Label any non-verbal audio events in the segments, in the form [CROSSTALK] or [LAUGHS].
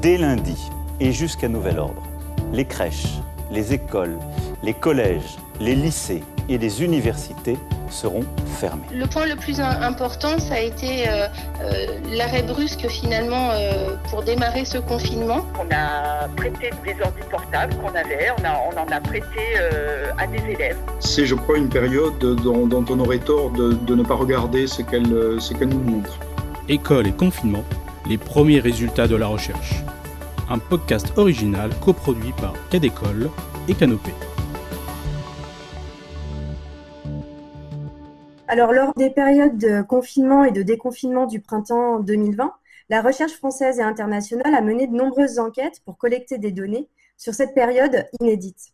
Dès lundi et jusqu'à nouvel ordre, les crèches, les écoles, les collèges, les lycées et les universités seront fermés. Le point le plus important, ça a été euh, euh, l'arrêt brusque finalement euh, pour démarrer ce confinement. On a prêté des ordi portables qu'on avait, on, en a prêté à des élèves. C'est, je crois, une période dont, on aurait tort de, ne pas regarder ce qu'elle, ce qu'elle nous montre. École et confinement, les premiers résultats de la recherche. Un podcast original coproduit par Cadécole et Canopée. Alors, lors des périodes de confinement et de déconfinement du printemps 2020, la recherche française et internationale a mené de nombreuses enquêtes pour collecter des données sur cette période inédite.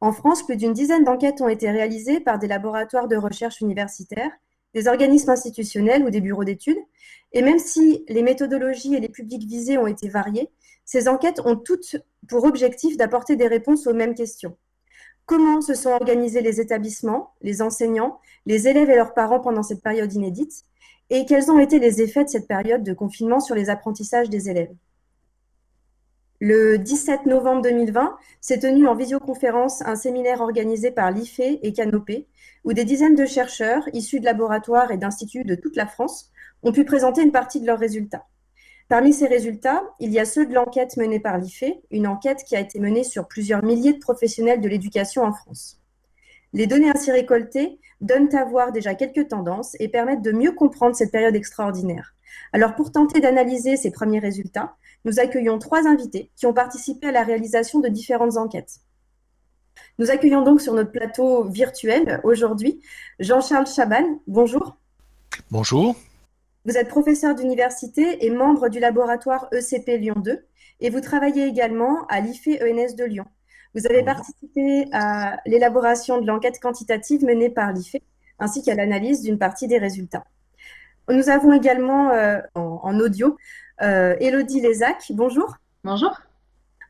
En France, plus d'une dizaine d'enquêtes ont été réalisées par des laboratoires de recherche universitaires, des organismes institutionnels ou des bureaux d'études. Et même si les méthodologies et les publics visés ont été variés, ces enquêtes ont toutes pour objectif d'apporter des réponses aux mêmes questions comment se sont organisés les établissements, les enseignants, les élèves et leurs parents pendant cette période inédite, et quels ont été les effets de cette période de confinement sur les apprentissages des élèves? Le 17 novembre 2020 s'est tenu en visioconférence un séminaire organisé par l'IFE et Canopé, où des dizaines de chercheurs issus de laboratoires et d'instituts de toute la France ont pu présenter une partie de leurs résultats. Parmi ces résultats, il y a ceux de l'enquête menée par l'IFE, une enquête qui a été menée sur plusieurs milliers de professionnels de l'éducation en France. Les données ainsi récoltées donnent à voir déjà quelques tendances et permettent de mieux comprendre cette période extraordinaire. Alors pour tenter d'analyser ces premiers résultats, nous accueillons trois invités qui ont participé à la réalisation de différentes enquêtes. Nous accueillons donc sur notre plateau virtuel aujourd'hui Jean-Charles Chaban. Bonjour. Bonjour. Vous êtes professeur d'université et membre du laboratoire ECP Lyon 2 et vous travaillez également à l'IFE ENS de Lyon. Vous avez participé à l'élaboration de l'enquête quantitative menée par l'IFE ainsi qu'à l'analyse d'une partie des résultats. Nous avons également euh, en, audio euh, Elodie Lézac. Bonjour. Bonjour.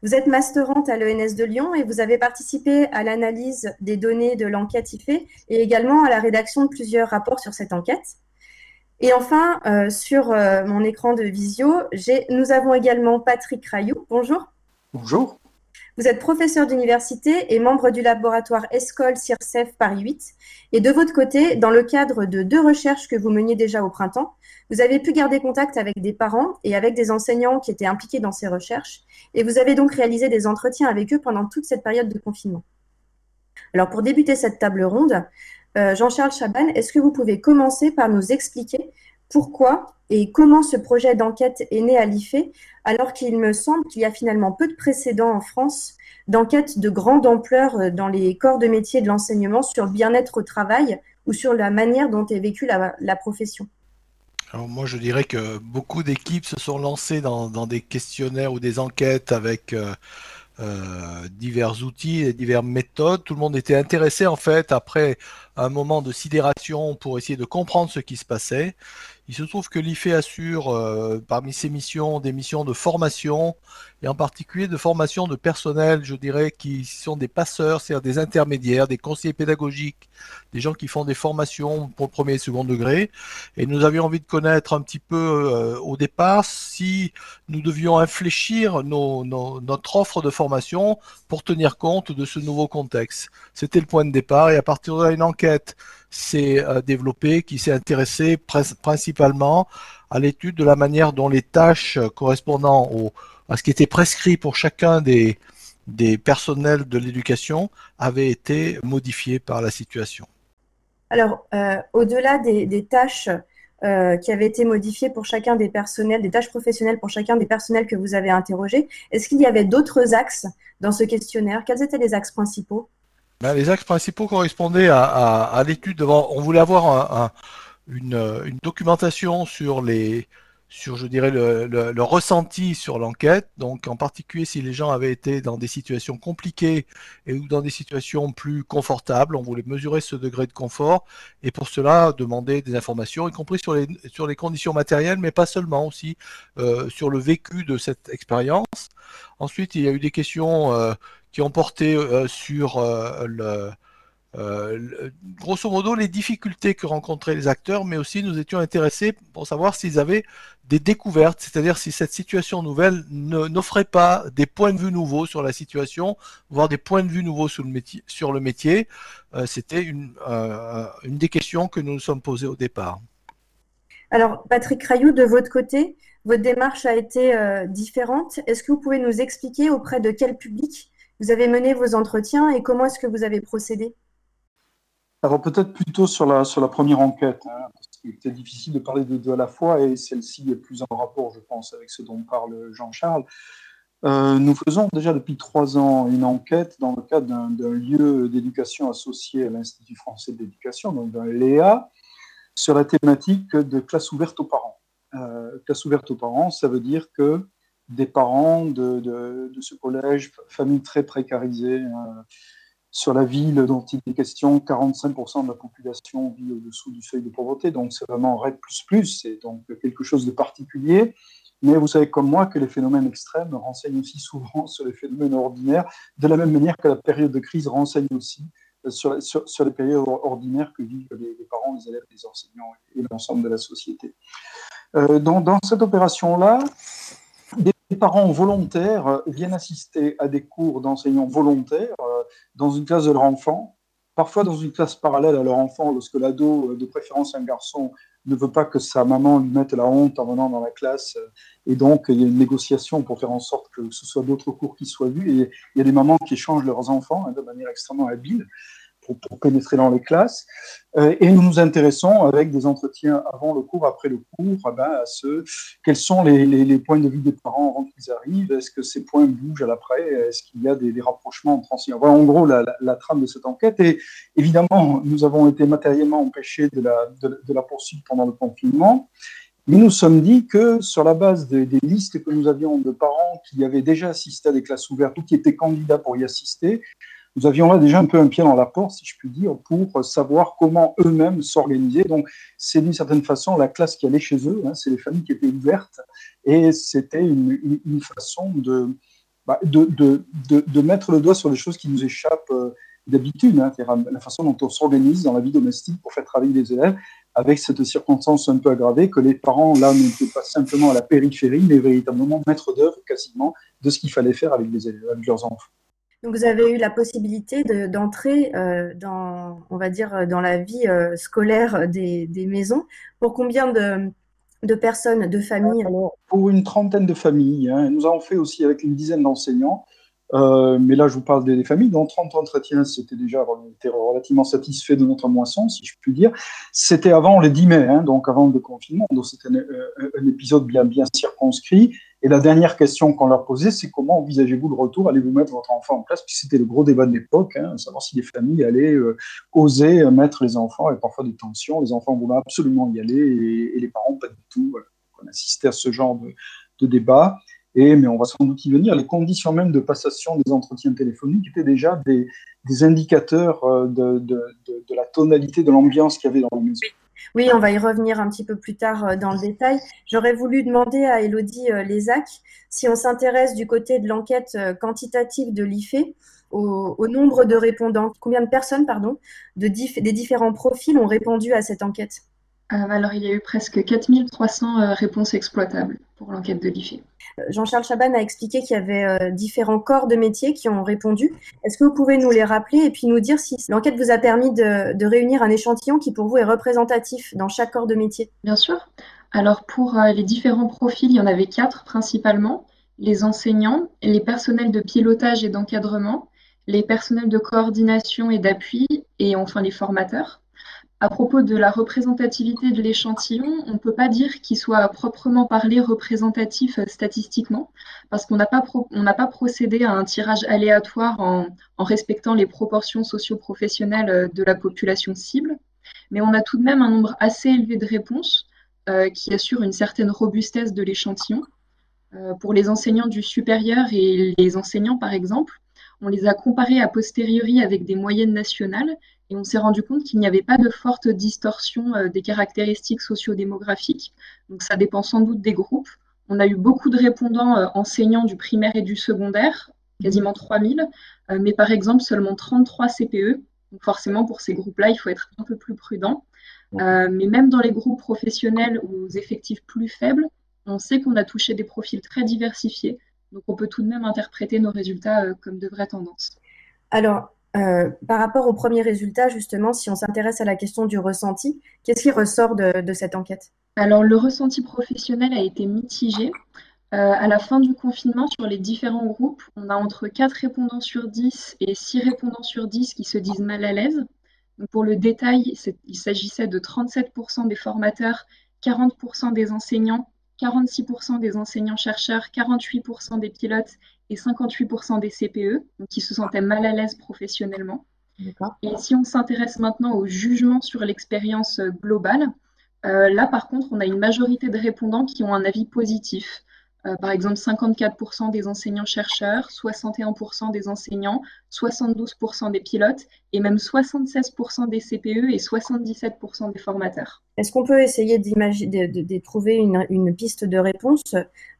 Vous êtes masterante à l'ENS de Lyon et vous avez participé à l'analyse des données de l'enquête IFE et également à la rédaction de plusieurs rapports sur cette enquête. Et enfin, euh, sur euh, mon écran de visio, nous avons également Patrick Rayou. Bonjour. Bonjour. Vous êtes professeur d'université et membre du laboratoire ESCOL CIRCEF Paris 8. Et de votre côté, dans le cadre de deux recherches que vous meniez déjà au printemps, vous avez pu garder contact avec des parents et avec des enseignants qui étaient impliqués dans ces recherches. Et vous avez donc réalisé des entretiens avec eux pendant toute cette période de confinement. Alors pour débuter cette table ronde, Jean-Charles Chaban, est-ce que vous pouvez commencer par nous expliquer pourquoi et comment ce projet d'enquête est né à l'IFE, alors qu'il me semble qu'il y a finalement peu de précédents en France d'enquêtes de grande ampleur euh, dans les corps de métier de l'enseignement sur le bien-être au travail ou sur la manière dont est vécue la, profession? Alors moi, je dirais que beaucoup d'équipes se sont lancées dans, des questionnaires ou des enquêtes avec euh, euh, divers outils et diverses méthodes. Tout le monde était intéressé en fait après un moment de sidération pour essayer de comprendre ce qui se passait. Il se trouve que l'IFE assure euh, parmi ses missions des missions de formation et en particulier de formation de personnel, je dirais, qui sont des passeurs, c'est-à-dire des intermédiaires, des conseillers pédagogiques, des gens qui font des formations pour premier et second degré. Et nous avions envie de connaître un petit peu euh, au départ si nous devions infléchir nos, notre offre de formation pour tenir compte de ce nouveau contexte. C'était le point de départ et à partir de là, une enquête s'est euh, développé, qui s'est intéressé principalement à l'étude de la manière dont les tâches correspondant à ce qui était prescrit pour chacun des, des personnels de l'éducation avaient été modifiées par la situation. Alors, euh, au-delà des, tâches euh, qui avaient été modifiées pour chacun des personnels, des tâches professionnelles pour chacun des personnels que vous avez interrogés, est-ce qu'il y avait d'autres axes dans ce questionnaire? Quels étaient les axes principaux? Ben, les axes principaux correspondaient à, l'étude. On voulait avoir une, documentation sur les, sur, je dirais, le, ressenti sur l'enquête. Donc, en particulier, si les gens avaient été dans des situations compliquées et ou dans des situations plus confortables, on voulait mesurer ce degré de confort et pour cela demander des informations, y compris sur les, sur les conditions matérielles, mais pas seulement aussi euh, sur le vécu de cette expérience. Ensuite, il y a eu des questions euh, qui ont porté euh, sur euh, grosso modo, les difficultés que rencontraient les acteurs, mais aussi nous étions intéressés pour savoir s'ils avaient des découvertes, c'est-à-dire si cette situation nouvelle n'offrait pas des points de vue nouveaux sur la situation, voire des points de vue nouveaux sur le métier. Sur le métier. C'était une, une des questions que nous nous sommes posées au départ. Alors, Patrick Rayou, de votre côté, votre démarche a été euh, différente. Est-ce que vous pouvez nous expliquer auprès de quel public vous avez mené vos entretiens et comment est-ce que vous avez procédé? Alors peut-être plutôt sur la, sur la première enquête, hein, parce qu'il était difficile de parler de deux à la fois et celle-ci est plus en rapport, je pense, avec ce dont parle Jean-Charles. Euh, nous faisons déjà depuis trois ans une enquête dans le cadre d'un lieu d'éducation associé à l'Institut français d'éducation, donc d'un LEA, sur la thématique de classe ouverte aux parents. Euh, classe ouverte aux parents, ça veut dire que des parents de, de, ce collège, famille très précarisée, euh, sur la ville dont il est question, 45% de la population vit au-dessous du seuil de pauvreté, donc c'est vraiment RED++, c'est donc quelque chose de particulier. Mais vous savez comme moi que les phénomènes extrêmes renseignent aussi souvent [LAUGHS] sur les phénomènes ordinaires, de la même manière que la période de crise renseigne aussi sur, sur, les périodes ordinaires que vivent les, parents, les élèves, les enseignants et l'ensemble de la société. Euh, dans, dans, cette opération-là, des parents volontaires viennent assister à des cours d'enseignants volontaires euh, dans une classe de leur enfant, parfois dans une classe parallèle à leur enfant, lorsque l'ado, de préférence un garçon, ne veut pas que sa maman lui mette la honte en venant dans la classe. Et donc, il y a une négociation pour faire en sorte que ce soit d'autres cours qui soient vus. Et il y a des mamans qui échangent leurs enfants hein, de manière extrêmement habile pour, pénétrer dans les classes. Euh, et nous nous intéressons avec des entretiens avant le cours, après le cours, eh ben, à ce quels sont les, points de vue des parents avant qu'ils arrivent? Est-ce que ces points bougent à l'après? Est-ce qu'il y a des, rapprochements entre anciens Voilà en gros la, trame de cette enquête. Et évidemment, nous avons été matériellement empêchés de la, de, la poursuite pendant le confinement. Mais nous sommes dit que sur la base des, listes que nous avions de parents qui avaient déjà assisté à des classes ouvertes ou qui étaient candidats pour y assister, nous avions là déjà un peu un pied dans la porte, si je puis dire, pour savoir comment eux-mêmes s'organiser. Donc, c'est d'une certaine façon la classe qui allait chez eux, hein, c'est les familles qui étaient ouvertes, et c'était une, façon de, bah, de, mettre le doigt sur les choses qui nous échappent euh, d'habitude, hein, la façon dont on s'organise dans la vie domestique pour faire travailler les élèves, avec cette circonstance un peu aggravée que les parents, là, n'étaient pas simplement à la périphérie, mais véritablement maîtres d'œuvre quasiment de ce qu'il fallait faire avec, les élèves, avec leurs enfants. Donc, vous avez eu la possibilité d'entrer euh, dans, on va dire, dans la vie euh, scolaire des, maisons. Pour combien de, personnes, de familles Pour une trentaine de familles. Hein. Nous avons fait aussi avec une dizaine d'enseignants. Euh, mais là, je vous parle des, familles. Dans 30 entretiens, c'était déjà relativement satisfait de notre moisson, si je puis dire. C'était avant le 10 mai, hein, donc avant le confinement. Donc, c'était un, un, épisode bien, bien circonscrit. Et la dernière question qu'on leur posait, c'est comment envisagez-vous le retour? Allez-vous mettre votre enfant en classe Puis c'était le gros débat de l'époque, hein, savoir si les familles allaient euh, oser mettre les enfants, et parfois des tensions. Les enfants voulaient absolument y aller, et, les parents pas du tout. On assistait à ce genre de, débat. Et, mais on va sans doute y venir, les conditions même de passation des entretiens téléphoniques étaient déjà des, indicateurs euh, de, de, la tonalité de l'ambiance qu'il y avait dans la maison. Oui, on va y revenir un petit peu plus tard euh, dans le détail. J'aurais voulu demander à Elodie euh, Lézac si on s'intéresse du côté de l'enquête euh, quantitative de l'IFE au, nombre de répondants, combien de personnes, pardon, de des différents profils ont répondu à cette enquête? Alors, il y a eu presque 4300 réponses exploitables pour l'enquête de l'IFE. Jean-Charles Chaban a expliqué qu'il y avait euh, différents corps de métiers qui ont répondu. Est-ce que vous pouvez nous les rappeler et puis nous dire si l'enquête vous a permis de, réunir un échantillon qui pour vous est représentatif dans chaque corps de métier? Bien sûr. Alors pour euh, les différents profils, il y en avait quatre principalement. Les enseignants, les personnels de pilotage et d'encadrement, les personnels de coordination et d'appui et enfin les formateurs. À propos de la représentativité de l'échantillon, on ne peut pas dire qu'il soit proprement parlé représentatif euh, statistiquement, parce qu'on n'a pas, pas, procédé à un tirage aléatoire en, respectant les proportions socio-professionnelles euh, de la population cible, mais on a tout de même un nombre assez élevé de réponses euh, qui assure une certaine robustesse de l'échantillon. pour les enseignants du supérieur et les enseignants, par exemple, on les a comparés a posteriori avec des moyennes nationales et on s'est rendu compte qu'il n'y avait pas de forte distorsion euh, des caractéristiques sociodémographiques. Donc ça dépend sans doute des groupes. On a eu beaucoup de répondants euh, enseignants du primaire et du secondaire, quasiment 3000, euh, mais par exemple seulement 33 CPE, Donc forcément, pour ces groupes-là, il faut être un peu plus prudent. mais même dans les groupes professionnels aux effectifs plus faibles, on sait qu'on a touché des profils très diversifiés. Donc on peut tout de même interpréter nos résultats comme de vraies tendances. Alors, euh, par rapport aux premiers résultats, justement, si on s'intéresse à la question du ressenti, qu'est-ce qui ressort de, cette enquête? Alors, le ressenti professionnel a été mitigé. Euh, à la fin du confinement, sur les différents groupes, on a entre 4 répondants sur 10 et 6 répondants sur 10 qui se disent mal à l'aise. pour le détail, il s'agissait de 37% des formateurs, 40% des enseignants, 46% des enseignants-chercheurs, 48% des pilotes et 58% des CPE, donc qui se sentaient mal à l'aise professionnellement. Et si on s'intéresse maintenant au jugement sur l'expérience globale, euh, là par contre, on a une majorité de répondants qui ont un avis positif. Euh, par exemple, 54% des enseignants-chercheurs, 61% des enseignants, 72% des pilotes et même 76% des CPE et 77% des formateurs. Est-ce qu'on peut essayer de, de, trouver une, piste de réponse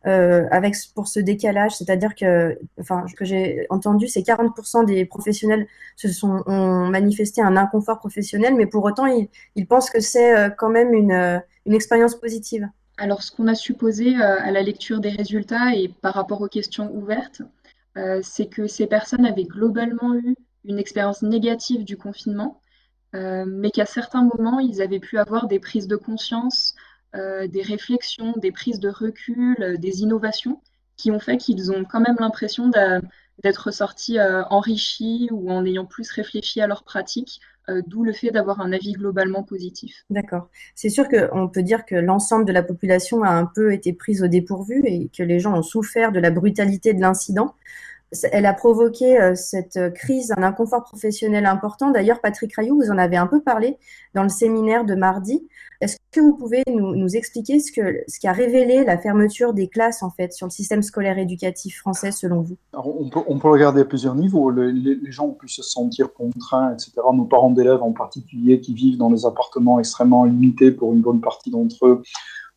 euh, avec, pour ce décalage? C'est-à-dire que, enfin, ce que j'ai entendu, c'est 40% des professionnels se sont, ont manifesté un inconfort professionnel, mais pour autant, ils, pensent que c'est euh, quand même une expérience positive. Alors, ce qu'on a supposé euh, à la lecture des résultats et par rapport aux questions ouvertes, euh, c'est que ces personnes avaient globalement eu une expérience négative du confinement, euh, mais qu'à certains moments, ils avaient pu avoir des prises de conscience, des réflexions, des prises de recul, des innovations qui ont fait qu'ils ont quand même l'impression d'être sortis enrichis ou en ayant plus réfléchi à leur pratique euh, d'où le fait d'avoir un avis globalement positif. D'accord. C'est sûr qu'on peut dire que l'ensemble de la population a un peu été prise au dépourvu et que les gens ont souffert de la brutalité de l'incident elle a provoqué euh, cette crise, un inconfort professionnel important. D'ailleurs, Patrick Rayou, vous en avez un peu parlé dans le séminaire de mardi. Est-ce que vous pouvez nous, expliquer ce, que, qui a révélé la fermeture des classes en fait sur le système scolaire éducatif français selon vous? On, peut, regarder à plusieurs niveaux. les, gens ont pu se sentir contraints, etc. Nos parents d'élèves en particulier qui vivent dans des appartements extrêmement limités pour une bonne partie d'entre eux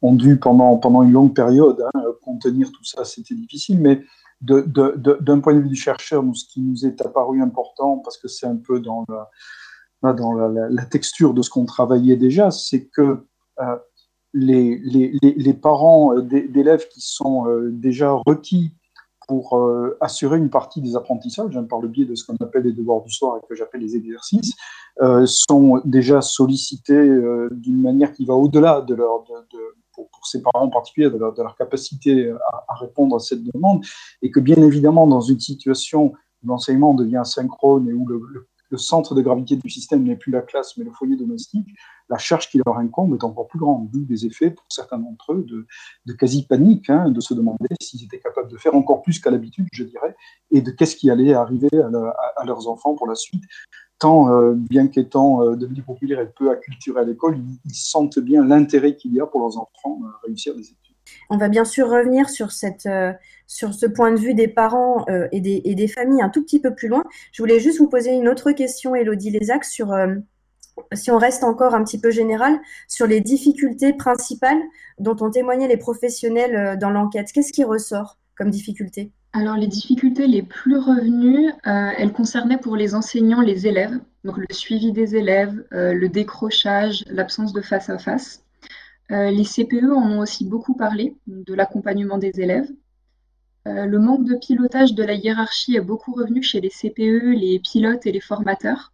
ont dû pendant, pendant une longue période hein, contenir tout ça. C'était difficile, mais d'un point de vue du chercheur, ce qui nous est apparu important, parce que c'est un peu dans, la, dans la, texture de ce qu'on travaillait déjà, c'est que euh, les, les, les, parents euh, d'élèves qui sont euh, déjà requis pour assurer une partie des apprentissages, hein, par le biais de ce qu'on appelle les devoirs du soir et que j'appelle les exercices, sont déjà sollicités d'une manière qui va au-delà de leur, de, pour, ces parents en particulier, de leur, capacité à, répondre à cette demande, et que bien évidemment, dans une situation où l'enseignement devient synchrone et où le, centre de gravité du système n'est plus la classe, mais le foyer domestique, la charge qui leur incombe est encore plus grande, d'où des effets pour certains d'entre eux de, quasi-panique, hein, de se demander s'ils étaient capables de faire encore plus qu'à l'habitude, je dirais, et de qu'est-ce qui allait arriver à, leurs enfants pour la suite tant, euh, bien qu'étant euh, devenu populaire et peu acculturé à l'école, ils, sentent bien l'intérêt qu'il y a pour leurs enfants à réussir des études. On va bien sûr revenir sur, cette, euh, ce point de vue des parents et, des, et, des, familles un tout petit peu plus loin. Je voulais juste vous poser une autre question, Elodie Lézac, sur, si on reste encore un petit peu général, sur les difficultés principales dont ont témoigné les professionnels dans l'enquête. Qu'est-ce qui ressort comme difficulté? Alors les difficultés les plus revenues, euh, elles concernaient pour les enseignants les élèves, donc le suivi des élèves, euh, le décrochage, l'absence de face à face. Euh, les CPE en ont aussi beaucoup parlé, de l'accompagnement des élèves. le manque de pilotage de la hiérarchie est beaucoup revenu chez les CPE, les pilotes et les formateurs.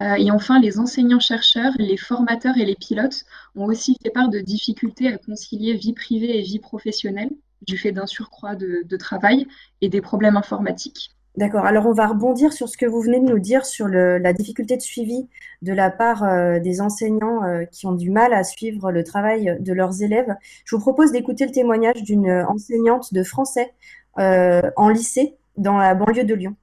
et enfin, les enseignants-chercheurs, les formateurs et les pilotes ont aussi fait part de difficultés à concilier vie privée et vie professionnelle du fait d'un surcroît de, travail et des problèmes informatiques. D'accord. Alors, on va rebondir sur ce que vous venez de nous dire sur la difficulté de suivi de la part euh, des enseignants euh, qui ont du mal à suivre le travail de leurs élèves. Je vous propose d'écouter le témoignage d'une enseignante de français euh, en lycée dans la banlieue de Lyon.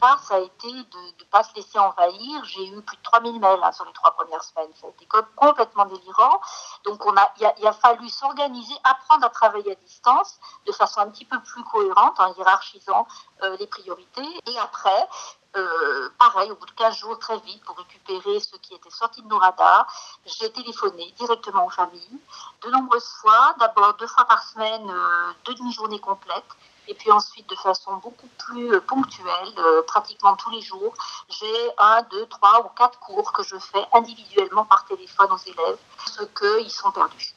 Ça a été de ne pas se laisser envahir. J'ai eu plus de 3000 mails hein, sur les trois premières semaines. Ça a été complètement délirant. Donc, on a, il, a, fallu s'organiser, apprendre à travailler à distance de façon un petit peu plus cohérente en hiérarchisant euh, les priorités. Et après, euh, pareil, au bout de 15 jours, très vite, pour récupérer ce qui était sorti de nos radars, j'ai téléphoné directement aux familles, de nombreuses fois, d'abord deux fois par semaine, euh, deux demi-journées complètes, Et puis ensuite, de façon beaucoup plus euh, ponctuelle, euh, pratiquement tous les jours, j'ai un, deux, trois ou quatre cours que je fais individuellement par téléphone aux élèves, parce qu'ils sont perdus.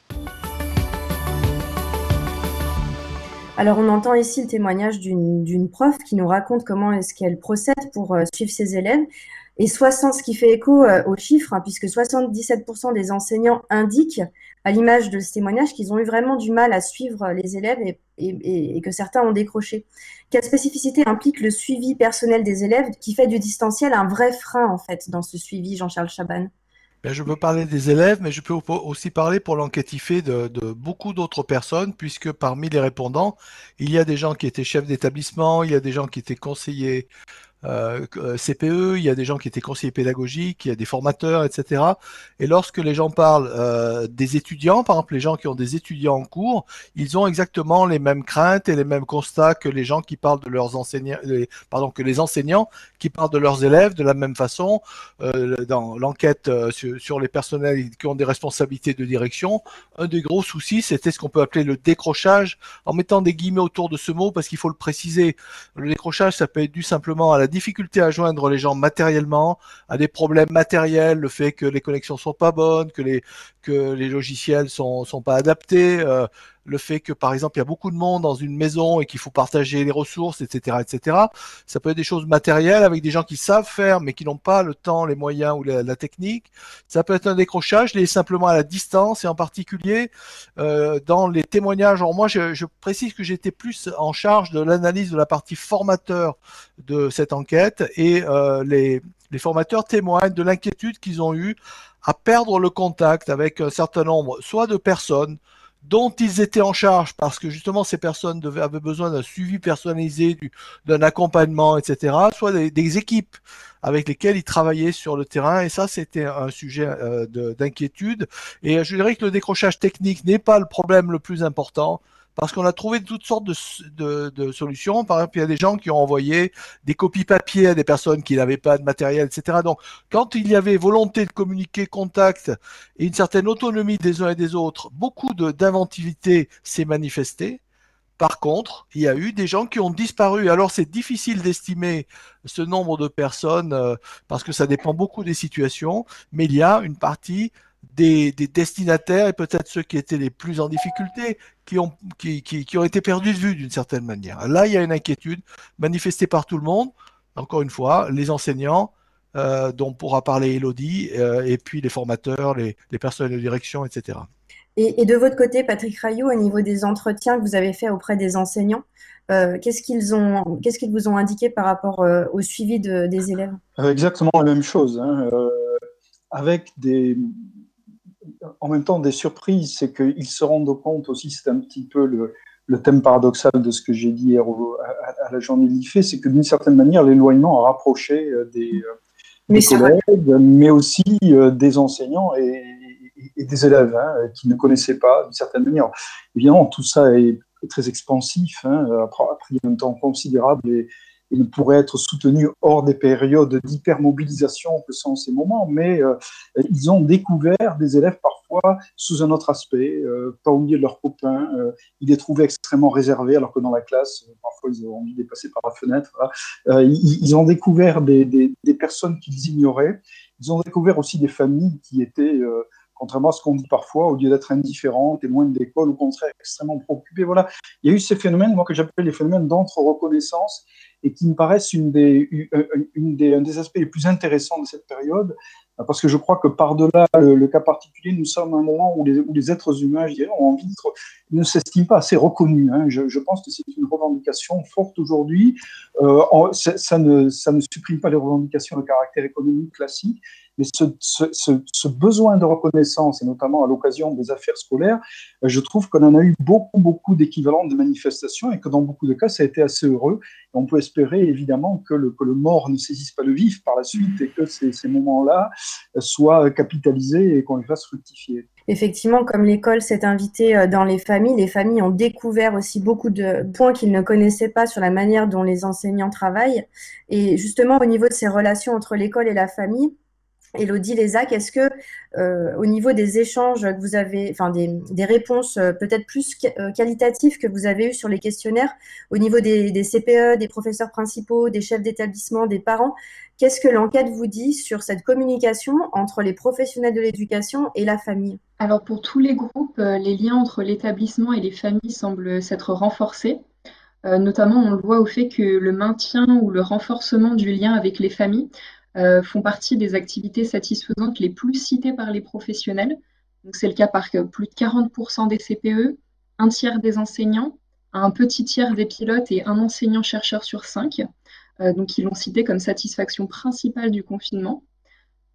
Alors, on entend ici le témoignage d'une prof qui nous raconte comment est-ce qu'elle procède pour euh, suivre ses élèves. Et 60, ce qui fait écho aux chiffres, hein, puisque 77% des enseignants indiquent, à l'image de ce témoignage, qu'ils ont eu vraiment du mal à suivre les élèves et, que certains ont décroché. Quelle spécificité implique le suivi personnel des élèves qui fait du distanciel un vrai frein, en fait, dans ce suivi, Jean-Charles Chaban ben, je peux parler des élèves, mais je peux aussi parler pour de, de beaucoup d'autres personnes, puisque parmi les répondants, il y a des gens qui étaient chefs d'établissement, il y a des gens qui étaient conseillers euh, euh CPE, il y a des gens qui étaient conseillers pédagogiques, il y a des formateurs, etc. Et lorsque les gens parlent euh, des étudiants, par exemple les gens qui ont des étudiants en cours, ils ont exactement les mêmes craintes et les mêmes constats que les gens qui parlent de leurs enseignants, pardon, que les enseignants qui parlent de leurs élèves de la même façon. Dans l'enquête sur, sur, les personnels qui ont des responsabilités de direction, un des gros soucis, c'était ce qu'on peut appeler le décrochage, en mettant des guillemets autour de ce mot parce qu'il faut le préciser. Le décrochage, ça peut être dû simplement à la difficulté à joindre les gens matériellement, à des problèmes matériels, le fait que les connexions sont pas bonnes, que les que les logiciels sont sont pas adaptés, euh, le fait que par exemple il y a beaucoup de monde dans une maison et qu'il faut partager les ressources, etc., etc. Ça peut être des choses matérielles avec des gens qui savent faire mais qui n'ont pas le temps, les moyens ou la, technique. Ça peut être un décrochage lié simplement à la distance et en particulier euh, dans les témoignages. Alors moi je, je précise que j'étais plus en charge de l'analyse de la partie formateur de cette enquête et euh, les, les formateurs témoignent de l'inquiétude qu'ils ont eue à perdre le contact avec un certain nombre, soit de personnes, dont ils étaient en charge parce que justement ces personnes avaient besoin d'un suivi personnalisé, d'un accompagnement, etc., soit des, équipes avec lesquelles ils travaillaient sur le terrain. Et ça, c'était un sujet euh, d'inquiétude. Et je dirais que le décrochage technique n'est pas le problème le plus important parce qu'on a trouvé toutes sortes de, solutions. Par exemple, il y a des gens qui ont envoyé des copies papier à des personnes qui n'avaient pas de matériel, etc. Donc, quand il y avait volonté de communiquer, contact et une certaine autonomie des uns et des autres, beaucoup d'inventivité s'est manifestée. Par contre, il y a eu des gens qui ont disparu. Alors c'est difficile d'estimer ce nombre de personnes euh, parce que ça dépend beaucoup des situations, mais il y a une partie des, des, destinataires et peut-être ceux qui étaient les plus en difficulté, qui ont, qui, qui, qui ont été perdus de vue d'une certaine manière. Là, il y a une inquiétude manifestée par tout le monde. Encore une fois, les enseignants, euh, dont pourra parler Elodie, euh, et puis les formateurs, les, les personnels de direction, etc. Et, et, de votre côté, Patrick Rayou, au niveau des entretiens que vous avez faits auprès des enseignants, euh, qu'est-ce qu'ils ont, qu'est-ce qu'ils vous ont indiqué par rapport euh, au suivi de, des élèves? Exactement la même chose, hein, euh, avec des, en même temps des surprises, c'est qu'ils se rendent compte aussi, c'est un petit peu le, le, thème paradoxal de ce que j'ai dit hier au, à, à, la journée de l'IFE, c'est que d'une certaine manière, l'éloignement a rapproché euh, des, euh, des collègues, mais aussi euh, des enseignants et, et des élèves hein, qui ne connaissaient pas d'une certaine manière. Évidemment, tout ça est très expansif, hein, après, après un temps considérable et, et ne pourrait être soutenu hors des périodes d'hypermobilisation que sont ces moments, mais euh, ils ont découvert des élèves parfois sous un autre aspect, euh, pas au milieu de leurs copains, euh, ils les trouvaient extrêmement réservés, alors que dans la classe, parfois ils ont envie de passer par la fenêtre. Hein. Ils, ont découvert des, personnes qu'ils ignoraient, ils ont découvert aussi des familles qui étaient contrairement à ce qu'on dit parfois, au lieu d'être indifférents, témoins d'école, au contraire, extrêmement préoccupés. Voilà, il y a eu ces phénomènes, moi, que j'appelle les phénomènes d'entre-reconnaissance, et qui me paraissent une des, une des, un des aspects les plus intéressants de cette période, parce que je crois que par-delà le, cas particulier, nous sommes à un moment où les, êtres humains, je dirais, ont envie d'être, ne s'estiment pas assez reconnus. Hein. Je, pense que c'est une revendication forte aujourd'hui. Euh, ça, ne, ça ne supprime pas les revendications de caractère économique classique, mais ce, besoin de reconnaissance, et notamment à l'occasion des affaires scolaires, euh, je trouve qu'on en a eu beaucoup, beaucoup d'équivalents de manifestations et que dans beaucoup de cas, ça a été assez heureux. On peut espérer évidemment que le, mort ne saisisse pas le vif par la suite et que ces, moments-là soient capitalisés et qu'on les fasse fructifier. Effectivement, comme l'école s'est invitée euh, dans les familles, les familles ont découvert aussi beaucoup de points qu'ils ne connaissaient pas sur la manière dont les enseignants travaillent. Et justement, au niveau de ces relations entre l'école et la famille, Elodie Lézac, est-ce que euh, au niveau des échanges que vous avez, enfin des, réponses euh, peut-être plus euh, qualitatives que vous avez eues sur les questionnaires, au niveau des, CPE, des professeurs principaux, des chefs d'établissement, des parents, qu'est-ce que l'enquête vous dit sur cette communication entre les professionnels de l'éducation et la famille? Alors pour tous les groupes, les liens entre l'établissement et les familles semblent s'être renforcés. notamment, on le voit au fait que le maintien ou le renforcement du lien avec les familles euh, font partie des activités satisfaisantes les plus citées par les professionnels. C'est le cas par plus de 40% des CPE, un tiers des enseignants, un petit tiers des pilotes et un enseignant-chercheur sur cinq. Euh, donc, ils l'ont cité comme satisfaction principale du confinement.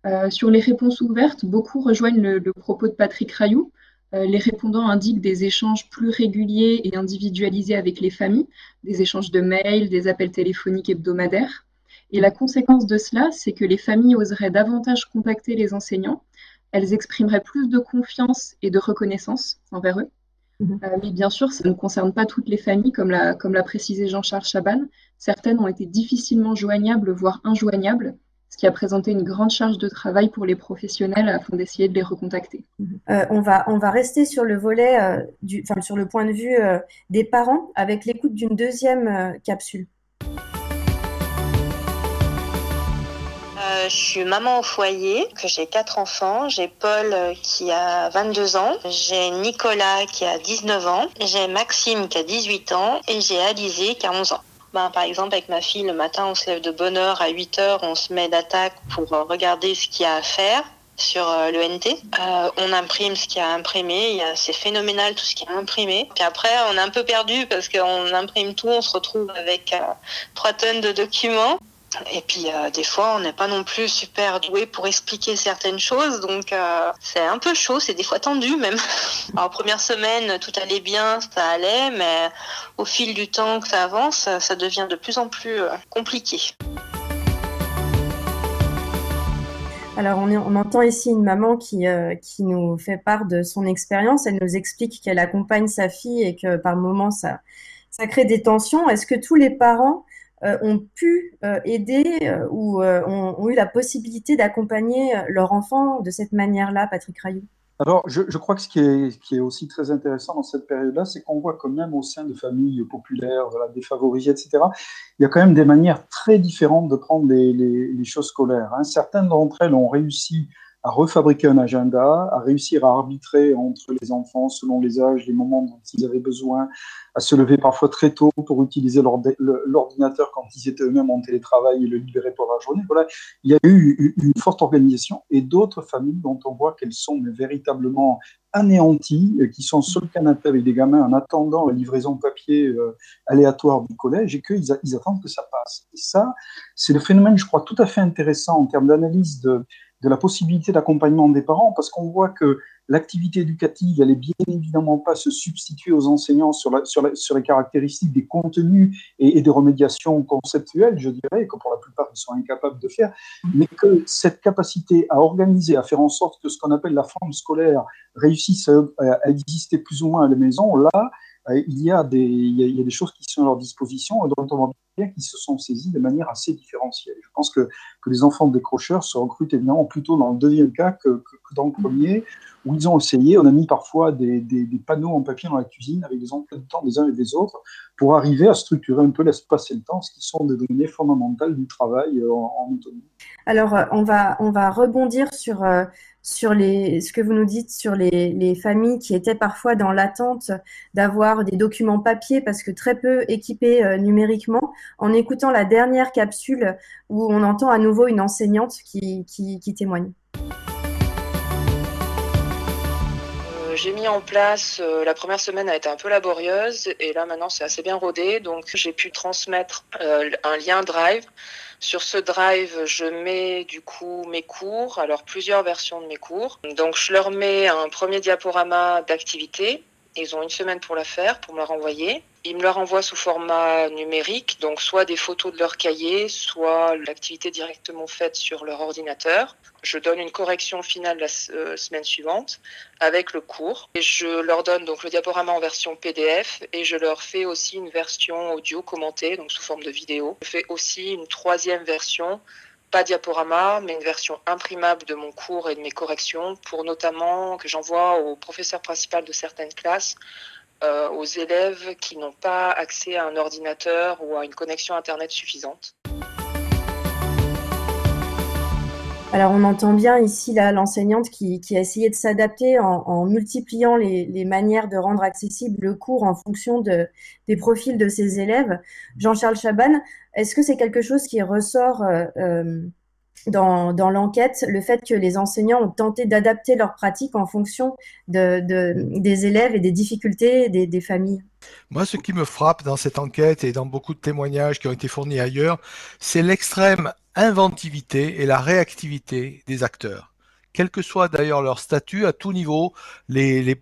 Euh, sur les réponses ouvertes, beaucoup rejoignent le, propos de Patrick Rayou. les répondants indiquent des échanges plus réguliers et individualisés avec les familles, des échanges de mails, des appels téléphoniques hebdomadaires. Et la conséquence de cela, c'est que les familles oseraient davantage contacter les enseignants, elles exprimeraient plus de confiance et de reconnaissance envers eux. Mhm. Euh, mais bien sûr, ça ne concerne pas toutes les familles, comme l'a, comme l'a précisé Jean-Charles Chaban. Certaines ont été difficilement joignables, voire injoignables, ce qui a présenté une grande charge de travail pour les professionnels afin d'essayer de les recontacter. Mhm. Euh, on, va, on va rester sur le volet, euh, du, sur le point de vue des parents avec l'écoute d'une deuxième capsule. Je suis maman au foyer, que j'ai quatre enfants. J'ai Paul euh, qui a 22 ans, j'ai Nicolas qui a 19 ans, j'ai Maxime qui a 18 ans et j'ai Alizé qui a 11 ans. Ben, par exemple, avec ma fille, le matin, on se lève de bonne heure, à 8 heures, on se met d'attaque pour euh, regarder ce qu'il y a à faire sur euh, le NT. on imprime ce qu'il y a imprimé. C'est phénoménal tout ce qui est imprimé. Puis après, on est un peu perdu parce qu'on imprime tout, on se retrouve avec trois tonnes de documents. Et puis euh, des fois, on n'est pas non plus super doué pour expliquer certaines choses, donc euh, c'est un peu chaud, c'est des fois tendu même. [LAUGHS] Alors première semaine, tout allait bien, ça allait, mais au fil du temps que ça avance, ça devient de plus en plus euh, compliqué. Alors, on, entend ici une maman qui, qui nous fait part de son expérience. Elle nous explique qu'elle accompagne sa fille et que par moments, ça, ça crée des tensions. Est-ce que tous les parents ont pu euh, aider euh, ou ont, eu la possibilité d'accompagner leur enfant de cette manière-là, Patrick Rayou alors, je, crois que ce qui, est, aussi très intéressant dans cette période-là, c'est qu'on voit quand même au sein de familles populaires, défavorisées, etc., il y a quand même des manières très différentes de prendre les, les, choses scolaires. Hein. Certaines d'entre elles ont réussi à refabriquer un agenda, à réussir à arbitrer entre les enfants selon les âges, les moments dont ils avaient besoin, à se lever parfois très tôt pour utiliser l'ordinateur quand ils étaient eux-mêmes en télétravail et le libérer pour la journée. Voilà, il y a eu une forte organisation et d'autres familles dont on voit qu'elles sont véritablement anéanties, qui sont sur le canapé avec des gamins en attendant la livraison papier euh, aléatoire du collège et qu'ils ils attendent que ça passe. Et ça, c'est le phénomène, je crois, tout à fait intéressant en termes d'analyse de de la possibilité d'accompagnement des parents, parce qu'on voit que l'activité éducative, elle est bien évidemment pas se substituer aux enseignants sur, sur, les caractéristiques des contenus et, des remédiations conceptuelles, je dirais, que pour la plupart ils sont incapables de faire, mais que cette capacité à organiser, à faire en sorte que ce qu'on appelle la forme scolaire réussisse à, à exister plus ou moins à la maison, là, il y, a des, il, y a, des choses qui sont à leur disposition et dont on bien qu'ils se sont saisis de manière assez différenciée. Je pense que, les enfants décrocheurs se recrutent évidemment plutôt dans le deuxième cas que, dans le premier, où ils ont essayé, on a mis parfois des, panneaux en papier dans la cuisine avec des emplois de temps des uns et des autres pour arriver à structurer un peu l'espace et le temps, ce qui sont des données fondamentales du travail euh, en, autonomie. Alors, euh, va, on va rebondir sur sur les, ce que vous nous dites sur les, familles qui étaient parfois dans l'attente d'avoir des documents papier parce que très peu équipés euh, numériquement, en écoutant la dernière capsule où on entend à nouveau une enseignante qui, témoigne. J'ai mis en place, euh, la première semaine a été un peu laborieuse et là maintenant c'est assez bien rodé, donc j'ai pu transmettre un lien Drive sur ce drive, je mets du coup mes cours, alors plusieurs versions de mes cours. Donc je leur mets un premier diaporama d'activité. Ils ont une semaine pour la faire, pour me la renvoyer. Ils me la renvoient sous format numérique, donc soit des photos de leur cahier, soit l'activité directement faite sur leur ordinateur. Je donne une correction finale la euh, semaine suivante avec le cours. Et je leur donne donc le diaporama en version PDF et je leur fais aussi une version audio commentée, donc sous forme de vidéo. Je fais aussi une troisième version pas diaporama, mais une version imprimable de mon cours et de mes corrections pour notamment que j'envoie au professeur principal de certaines classes, euh, aux élèves qui n'ont pas accès à un ordinateur ou à une connexion Internet suffisante. Alors on entend bien ici l'enseignante qui, a essayé de s'adapter en, multipliant les, manières de rendre accessible le cours en fonction des profils de ses élèves. Jean-Charles Chaban, est-ce que c'est quelque chose qui ressort euh, euh, dans, l'enquête, le fait que les enseignants ont tenté d'adapter leurs pratiques en fonction des élèves et des difficultés des familles? Moi, ce qui me frappe dans cette enquête et dans beaucoup de témoignages qui ont été fournis ailleurs, c'est l'extrême inventivité et la réactivité des acteurs. Quel que soit d'ailleurs leur statut, à tout niveau, les,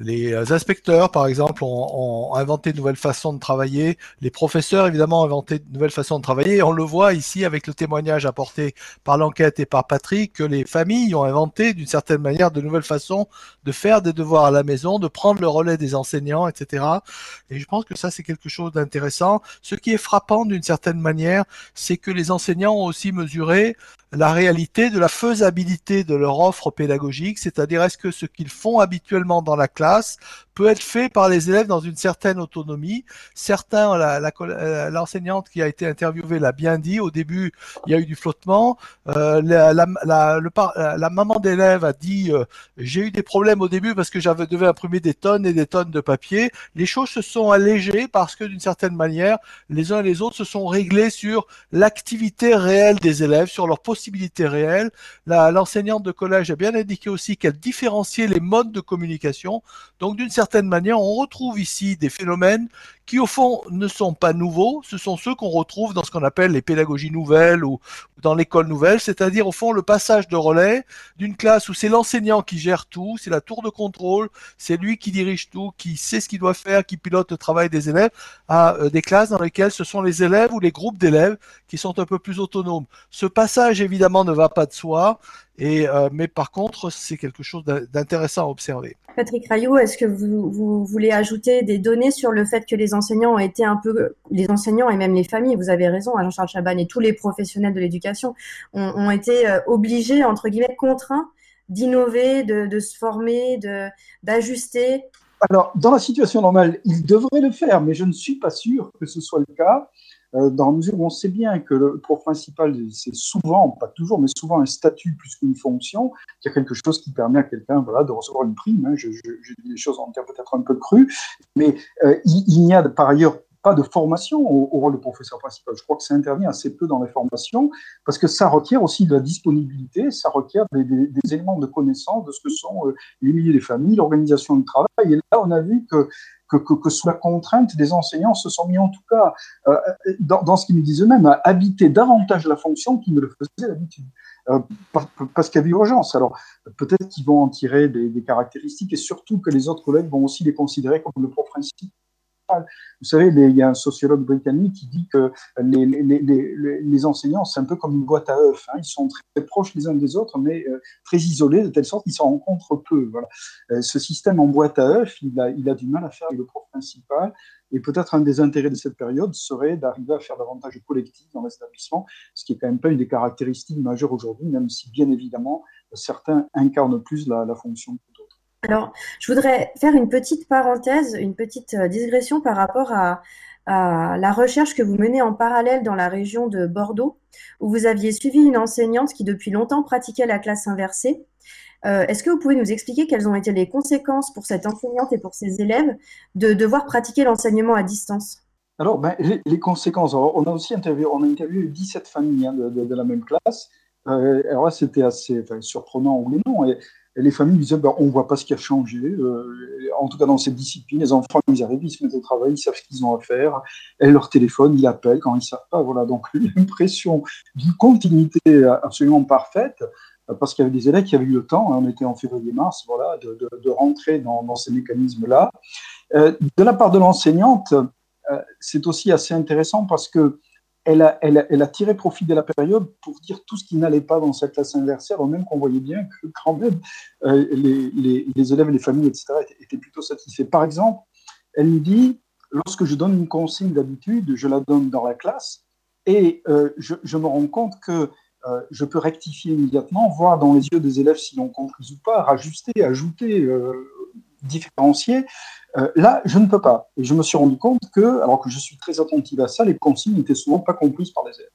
les inspecteurs, par exemple, ont, inventé de nouvelles façons de travailler. Les professeurs, évidemment, ont inventé de nouvelles façons de travailler. On le voit ici avec le témoignage apporté par l'enquête et par Patrick, que les familles ont inventé d'une certaine manière de nouvelles façons de faire des devoirs à la maison, de prendre le relais des enseignants, etc. Et je pense que ça, c'est quelque chose d'intéressant. Ce qui est frappant d'une certaine manière, c'est que les enseignants ont aussi mesuré la réalité de la faisabilité de leur offre pédagogique, c'est-à-dire est-ce que ce qu'ils font habituellement dans la classe raz peut être fait par les élèves dans une certaine autonomie. Certains, euh, l'enseignante qui a été interviewée l'a bien dit. Au début, il y a eu du flottement. Euh, la, maman d'élève a dit euh, j'ai eu des problèmes au début parce que j'avais devais imprimer des tonnes et des tonnes de papier. Les choses se sont allégées parce que d'une certaine manière, les uns et les autres se sont réglés sur l'activité réelle des élèves, sur leurs possibilités réelles. L'enseignante de collège a bien indiqué aussi qu'elle différenciait les modes de communication. Donc d'une certaine manière, on retrouve ici des phénomènes qui, au fond, ne sont pas nouveaux. Ce sont ceux qu'on retrouve dans ce qu'on appelle les pédagogies nouvelles ou dans l'école nouvelle, c'est-à-dire, au fond, le passage de relais d'une classe où c'est l'enseignant qui gère tout, c'est la tour de contrôle, c'est lui qui dirige tout, qui sait ce qu'il doit faire, qui pilote le travail des élèves, à euh, des classes dans lesquelles ce sont les élèves ou les groupes d'élèves qui sont un peu plus autonomes. Ce passage, évidemment, ne va pas de soi. Et, euh, mais par contre, c'est quelque chose d'intéressant à observer. Patrick Rayou, est-ce que vous, voulez ajouter des données sur le fait que les enseignants ont été un peu, les enseignants et même les familles, vous avez raison, hein, Jean-Charles Chaban et tous les professionnels de l'éducation ont, été euh, obligés, entre guillemets, contraints d'innover, de, se former, d'ajuster? Alors, dans la situation normale, ils devraient le faire, mais je ne suis pas sûr que ce soit le cas. Euh, dans la mesure où on sait bien que le prof principal, c'est souvent, pas toujours, mais souvent un statut plus qu'une fonction, a quelque chose qui permet à quelqu'un voilà, de recevoir une prime. Hein. Je, dis les choses en termes peut-être un peu crus, mais euh, il, n'y a par ailleurs pas de formation au, rôle de professeur principal. Je crois que ça intervient assez peu dans les formations parce que ça requiert aussi de la disponibilité, ça requiert des, éléments de connaissance de ce que sont euh, les milieux des familles, l'organisation du travail. Et là, on a vu que que, sous la contrainte des enseignants se sont mis en tout cas, euh, dans, ce qu'ils nous disent eux-mêmes, à habiter davantage la fonction qu'ils ne le faisaient d'habitude. Euh, parce qu'il y avait urgence. Alors, peut-être qu'ils vont en tirer des, des, caractéristiques et surtout que les autres collègues vont aussi les considérer comme le prof principal vous savez, il y a un sociologue britannique qui dit que les, enseignants, c'est un peu comme une boîte à œufs. Hein. Ils sont très proches les uns des autres, mais euh, très isolés, de telle sorte qu'ils se rencontrent peu. Voilà. Euh, ce système en boîte à œufs, il a, du mal à faire avec le prof principal. Et peut-être un des intérêts de cette période serait d'arriver à faire davantage de collectif dans l'établissement, ce qui est quand même pas une des caractéristiques majeures aujourd'hui, même si bien évidemment certains incarnent plus la, la fonction d'autres. Alors, je voudrais faire une petite parenthèse, une petite euh, digression par rapport à, la recherche que vous menez en parallèle dans la région de Bordeaux, où vous aviez suivi une enseignante qui depuis longtemps pratiquait la classe inversée. Euh, est-ce que vous pouvez nous expliquer quelles ont été les conséquences pour cette enseignante et pour ses élèves de devoir pratiquer l'enseignement à distance? Alors, ben, les, conséquences, on a aussi interviewé, on a interviewé 17 familles hein, de, la même classe. Euh, alors là, c'était assez surprenant ou non. Et, les familles disaient ben, on ne voit pas ce qui a changé. Euh, en tout cas, dans cette discipline, les enfants, ils arrivent, ils se mettent au travail, ils savent ce qu'ils ont à faire. Et leur téléphone, ils appellent quand ils ne savent pas. Voilà, donc [LAUGHS] l'impression d'une continuité absolument parfaite parce qu'il y avait des élèves qui avaient eu le temps, hein, on était en février-mars, voilà, de, rentrer dans, ces mécanismes-là. Euh, de la part de l'enseignante, euh, c'est aussi assez intéressant parce que elle a, tiré profit de la période pour dire tout ce qui n'allait pas dans cette classe inversée, même qu'on voyait bien que quand même euh, les, élèves, les familles, etc., étaient, plutôt satisfaits. Par exemple, elle nous dit, lorsque je donne une consigne d'habitude, je la donne dans la classe, Et je, me rends compte que je peux rectifier immédiatement, voir dans les yeux des élèves s'ils ont compris ou pas, rajuster, ajouter, différencier. là, je ne peux pas. Et je me suis rendu compte que, alors que je suis très attentive à ça, les consignes n'étaient souvent pas comprises par les élèves.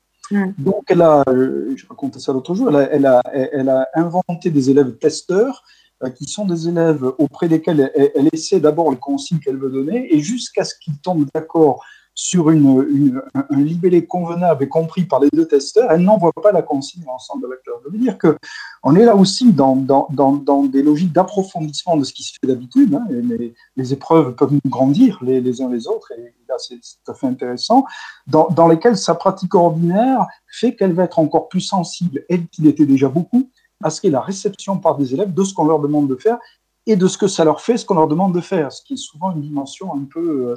Donc, elle a, euh, je racontais ça l'autre jour, elle a, elle, a, inventé des élèves testeurs euh, qui sont des élèves auprès desquels elle, essaie d'abord le consigne qu'elle veut donner et jusqu'à ce qu'ils tombent d'accord sur une, un libellé convenable et compris par les deux testeurs, elle n'envoie pas la consigne à l'ensemble de la classe. Ça veut dire qu'on est là aussi dans, des logiques d'approfondissement de ce qui se fait d'habitude. Hein, les, épreuves peuvent nous grandir les, uns les autres, et là c'est tout à fait intéressant, dans, lesquelles sa pratique ordinaire fait qu'elle va être encore plus sensible, elle qu'il était déjà beaucoup, à ce qu'est la réception par des élèves de ce qu'on leur demande de faire et de ce que ça leur fait, ce qu'on leur demande de faire, ce qui est souvent une dimension un peu,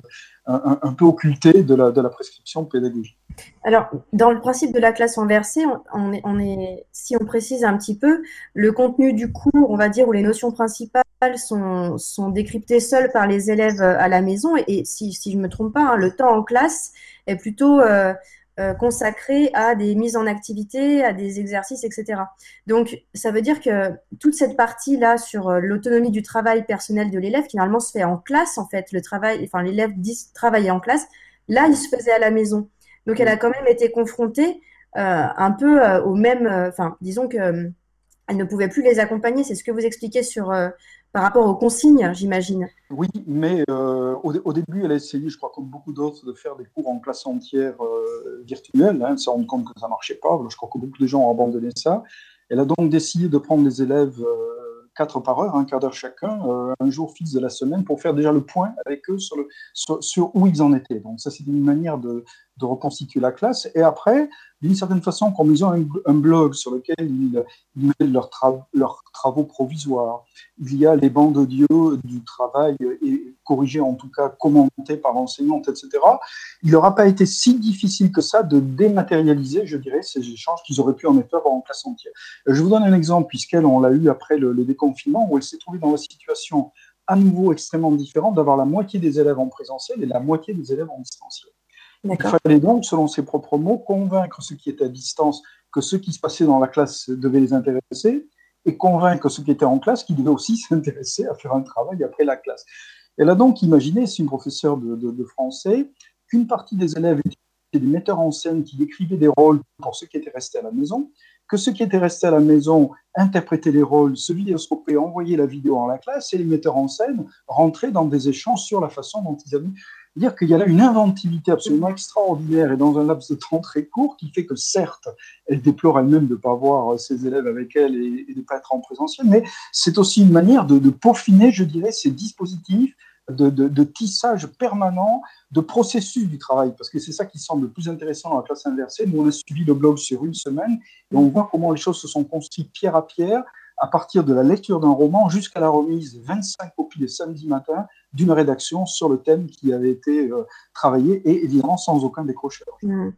euh, un, peu occultée de la, de la, prescription pédagogique. Alors, dans le principe de la classe inversée, on, est, si on précise un petit peu, le contenu du cours, on va dire, où les notions principales sont, sont décryptées seules par les élèves à la maison, et, si, si je ne me trompe pas, hein, le temps en classe est plutôt euh, euh, consacré à des mises en activité, à des exercices, etc. Donc, ça veut dire que toute cette partie-là sur euh, l'autonomie du travail personnel de l'élève, finalement, se fait en classe, en fait. Le travail, enfin, l'élève dit travailler en classe. Là, il se faisait à la maison. Donc, elle a quand même été confrontée euh, un peu au même, enfin, disons que elle ne pouvait plus les accompagner. C'est ce que vous expliquez sur par rapport aux consignes, j'imagine. Oui, mais euh, au, début, elle a essayé, je crois, comme beaucoup d'autres, de faire des cours en classe entière euh, virtuelle. Hein, elle s'est compte que ça ne marchait pas. Je crois que beaucoup de gens ont abandonné ça. Elle a donc décidé de prendre les élèves euh, quatre par heure, un quart d'heure chacun, un jour fixe de la semaine, pour faire déjà le point avec eux sur, le, sur, où ils en étaient. Donc ça, c'est une manière de, de reconstituer la classe. Et après, d'une certaine façon, comme ils ont un, blog sur lequel ils, mettent leurs, leurs, travaux provisoires, il y a les bandes audio du travail et corrigées, en tout cas commentées par l'enseignante, etc. Il n'aura pas été si difficile que ça de dématérialiser, je dirais, ces échanges qu'ils auraient pu en effet avoir en classe entière. Je vous donne un exemple, puisqu'elle, on l'a eu après le, le déconfinement, où elle s'est trouvée dans la situation à nouveau extrêmement différente d'avoir la moitié des élèves en présentiel et la moitié des élèves en distanciel. Il fallait donc, selon ses propres mots, convaincre ceux qui étaient à distance que ce qui se passait dans la classe devait les intéresser et convaincre ceux qui étaient en classe qu'ils devaient aussi [LAUGHS] s'intéresser à faire un travail après la classe. Elle a donc imaginé, c'est une professeure de, français, qu'une partie des élèves étaient des metteurs en scène qui écrivaient des rôles pour ceux qui étaient restés à la maison, que ceux qui étaient restés à la maison interprétaient les rôles, se vidéoscopaient, envoyaient la vidéo en la classe, et les metteurs en scène rentraient dans des échanges sur la façon dont ils avaient dire qu'il y a là une inventivité absolument extraordinaire et dans un laps de temps très court qui fait que certes, elle déplore elle-même de ne pas avoir ses élèves avec elle et, de ne pas être en présentiel, mais c'est aussi une manière de, peaufiner, je dirais, ces dispositifs de, tissage permanent de processus du travail, parce que c'est ça qui semble le plus intéressant dans la classe inversée. Nous, on a suivi le blog sur une semaine et on voit comment les choses se sont construites pierre à pierre à partir de la lecture d'un roman jusqu'à la remise 25 copies le samedi matin d'une rédaction sur le thème qui avait été euh, travaillé et évidemment sans aucun décrocheur. Mmh.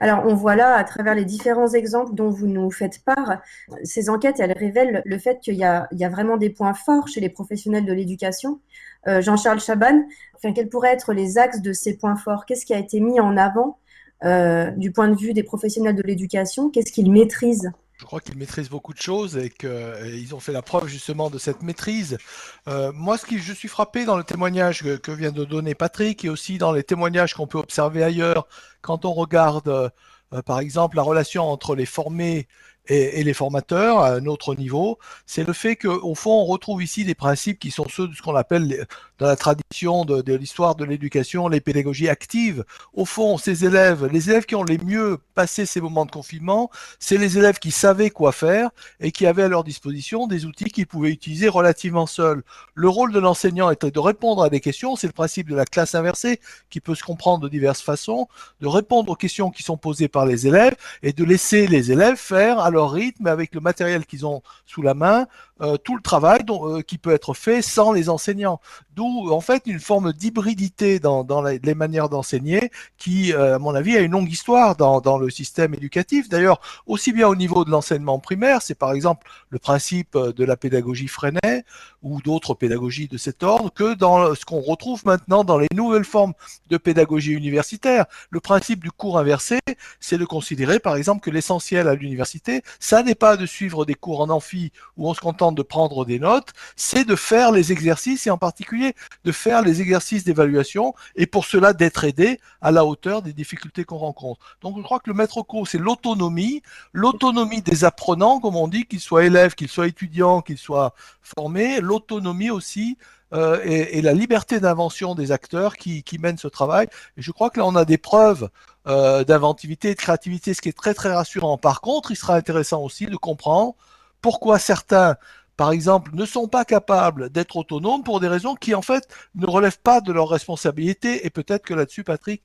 Alors, on voit là, à travers les différents exemples dont vous nous faites part, ces enquêtes, elles révèlent le fait qu'il y, a vraiment des points forts chez les professionnels de l'éducation. Euh, Jean-Charles Chaban, quels pourraient être les axes de ces points forts? Qu'est-ce qui a été mis en avant euh, du point de vue des professionnels de l'éducation? Qu'est-ce qu'ils maîtrisent? Je crois qu'ils maîtrisent beaucoup de choses et qu'ils ont fait la preuve justement de cette maîtrise. Euh, moi, ce qui je suis frappé dans le témoignage que, vient de donner Patrick et aussi dans les témoignages qu'on peut observer ailleurs, quand on regarde euh, par exemple la relation entre les formés et, les formateurs à un autre niveau, c'est le fait qu'au fond, on retrouve ici des principes qui sont ceux de ce qu'on appelle dans la tradition de, de l'histoire de l'éducation, les pédagogies actives. Au fond, ces élèves, les élèves qui ont les mieux passé ces moments de confinement, c'est les élèves qui savaient quoi faire et qui avaient à leur disposition des outils qu'ils pouvaient utiliser relativement seuls. Le rôle de l'enseignant était de répondre à des questions, c'est le principe de la classe inversée qui peut se comprendre de diverses façons, de répondre aux questions qui sont posées par les élèves et de laisser les élèves faire à leur rythme avec le matériel qu'ils ont sous la main euh, tout le travail dont, qui peut être fait sans les enseignants. D'où en fait une forme d'hybridité dans, les manières d'enseigner qui, à mon avis, a une longue histoire dans, dans le système éducatif. D'ailleurs, aussi bien au niveau de l'enseignement primaire, c'est par exemple le principe de la pédagogie Freinet ou d'autres pédagogies de cet ordre, que dans ce qu'on retrouve maintenant dans les nouvelles formes de pédagogie universitaire. Le principe du cours inversé, c'est de considérer par exemple que l'essentiel à l'université, ça n'est pas de suivre des cours en amphi où on se contente de prendre des notes, c'est de faire les exercices et en particulier de faire les exercices d'évaluation et pour cela d'être aidé à la hauteur des difficultés qu'on rencontre. Donc je crois que le maître cours, c'est l'autonomie, l'autonomie des apprenants, comme on dit, qu'ils soient élèves, qu'ils soient étudiants, qu'ils soient formés, l'autonomie aussi euh, et, la liberté d'invention des acteurs qui, mènent ce travail. Et je crois que là, on a des preuves euh, d'inventivité et de créativité, ce qui est très très rassurant. Par contre, il sera intéressant aussi de comprendre pourquoi certains, par exemple, ne sont pas capables d'être autonomes pour des raisons qui, en fait, ne relèvent pas de leur responsabilité. Et peut-être que là-dessus, Patrick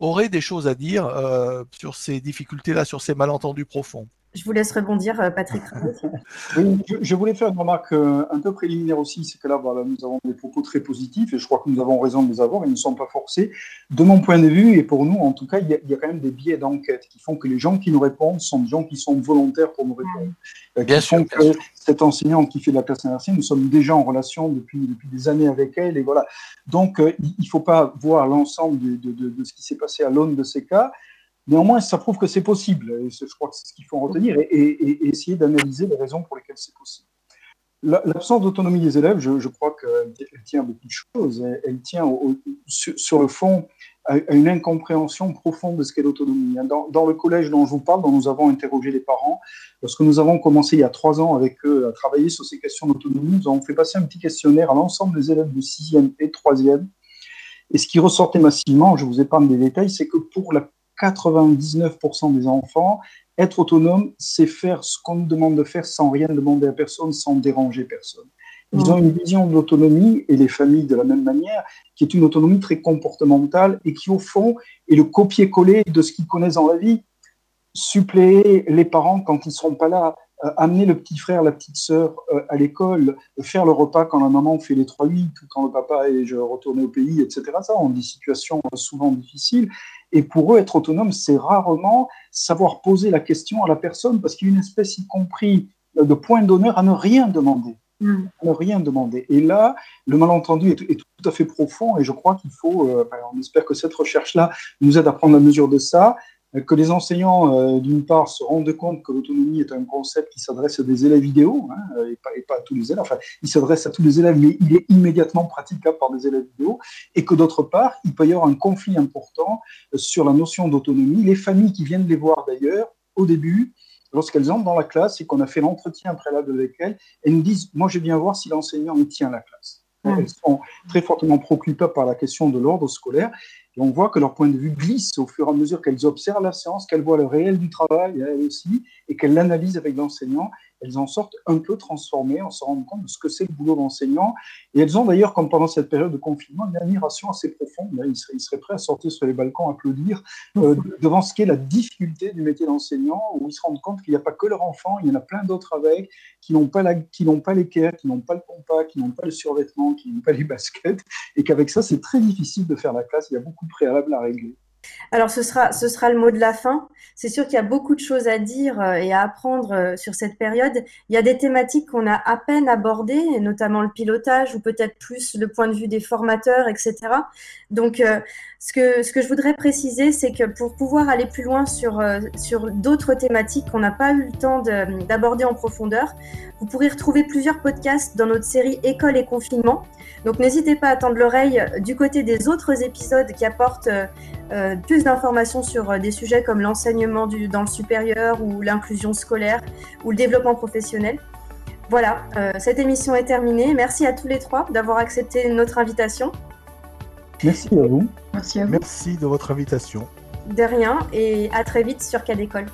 aurait des choses à dire euh, sur ces difficultés-là, sur ces malentendus profonds. Je vous laisse rebondir, euh, Patrick. [LAUGHS] oui, je, voulais faire une remarque euh, un peu préliminaire aussi, c'est que là, voilà, nous avons des propos très positifs et je crois que nous avons raison de les avoir, ils ne sont pas forcés. De mon point de vue, et pour nous, en tout cas, il y a, quand même des biais d'enquête qui font que les gens qui nous répondent sont des gens qui sont volontaires pour nous répondre. Euh, bien qui sûr, font que cette enseignante qui fait de la personne merci, nous sommes déjà en relation depuis, depuis des années avec elle. Et voilà. Donc, il ne faut pas voir l'ensemble de, de, de ce qui s'est passé à l'aune de ces cas. Néanmoins, ça prouve que c'est possible, je crois que c'est ce qu'il faut retenir, et, essayer d'analyser les raisons pour lesquelles c'est possible. L'absence d'autonomie des élèves, je, crois qu'elle tient à beaucoup de choses. Elle, tient sur, le fond à, une incompréhension profonde de ce qu'est l'autonomie. Dans, le collège dont je vous parle, dont nous avons interrogé les parents, lorsque nous avons commencé il y a trois ans avec eux à travailler sur ces questions d'autonomie, nous avons fait passer un petit questionnaire à l'ensemble des élèves de 6e et 3e. Et ce qui ressortait massivement, je vous épargne des détails, c'est que pour la 99% des enfants, être autonome, c'est faire ce qu'on nous demande de faire sans rien demander à personne, sans déranger personne. Ils ont une vision de l'autonomie, et les familles de la même manière, qui est une autonomie très comportementale et qui, au fond, est le copier-coller de ce qu'ils connaissent dans la vie. Suppléer les parents quand ils ne seront pas là, euh, amener le petit frère, la petite sœur euh, à l'école, faire le repas quand la maman fait les 3-8 ou quand le papa est retourné au pays, etc. Ça, on des situations souvent difficiles. Et pour eux, être autonome, c'est rarement savoir poser la question à la personne parce qu'il y a une espèce, y compris de point d'honneur, à ne rien demander. Mm. À ne rien demander. Et là, le malentendu est, tout à fait profond et je crois qu'il faut, euh, on espère que cette recherche-là nous aide à prendre la mesure de ça que les enseignants, euh, d'une part, se rendent compte que l'autonomie est un concept qui s'adresse à des élèves idéaux, hein, et, pas, et, pas, à tous les élèves, enfin, il s'adresse à tous les élèves, mais il est immédiatement praticable par des élèves idéaux, et que d'autre part, il peut y avoir un conflit important euh, sur la notion d'autonomie. Les familles qui viennent les voir d'ailleurs, au début, lorsqu'elles entrent dans la classe et qu'on a fait l'entretien préalable avec elles, elles nous disent, moi je viens voir si l'enseignant me tient la classe. Elles sont très fortement préoccupées par la question de l'ordre scolaire on voit que leur point de vue glisse au fur et à mesure qu'elles observent la séance, qu'elles voient le réel du travail, elles aussi, et qu'elles l'analysent avec l'enseignant. Elles en sortent un peu transformées, on se rend compte de ce que c'est le boulot d'enseignant. Et elles ont d'ailleurs, comme pendant cette période de confinement, une admiration assez profonde. Ils seraient, prêts à sortir sur les balcons, applaudir euh, devant ce qu'est la difficulté du métier d'enseignant, où ils se rendent compte qu'il n'y a pas que leur enfant, il y en a plein d'autres avec, qui n'ont pas, la, qui n'ont pas l'équerre, qui n'ont pas le compas, qui n'ont pas le survêtement, qui n'ont pas les [LAUGHS] baskets, et qu'avec ça, c'est très difficile de faire la classe. Il y a beaucoup de préalables à régler. Alors, ce sera, ce sera le mot de la fin. C'est sûr qu'il y a beaucoup de choses à dire euh, et à apprendre euh, sur cette période. Il y a des thématiques qu'on a à peine abordées, notamment le pilotage ou peut-être plus le point de vue des formateurs, etc. Donc, euh, ce, que, je voudrais préciser, c'est que pour pouvoir aller plus loin sur, sur d'autres thématiques qu'on n'a pas eu le temps d'aborder en profondeur, vous pourrez retrouver plusieurs podcasts dans notre série École et confinement. Donc, n'hésitez pas à tendre l'oreille du côté des autres épisodes qui apportent euh, plus d'informations sur euh, des sujets comme l'enseignement dans le supérieur ou l'inclusion scolaire ou le développement professionnel. Voilà, euh, cette émission est terminée. Merci à tous les trois d'avoir accepté notre invitation. Merci à vous. Merci à vous. Merci de votre invitation. De rien et à très vite sur Cadécole.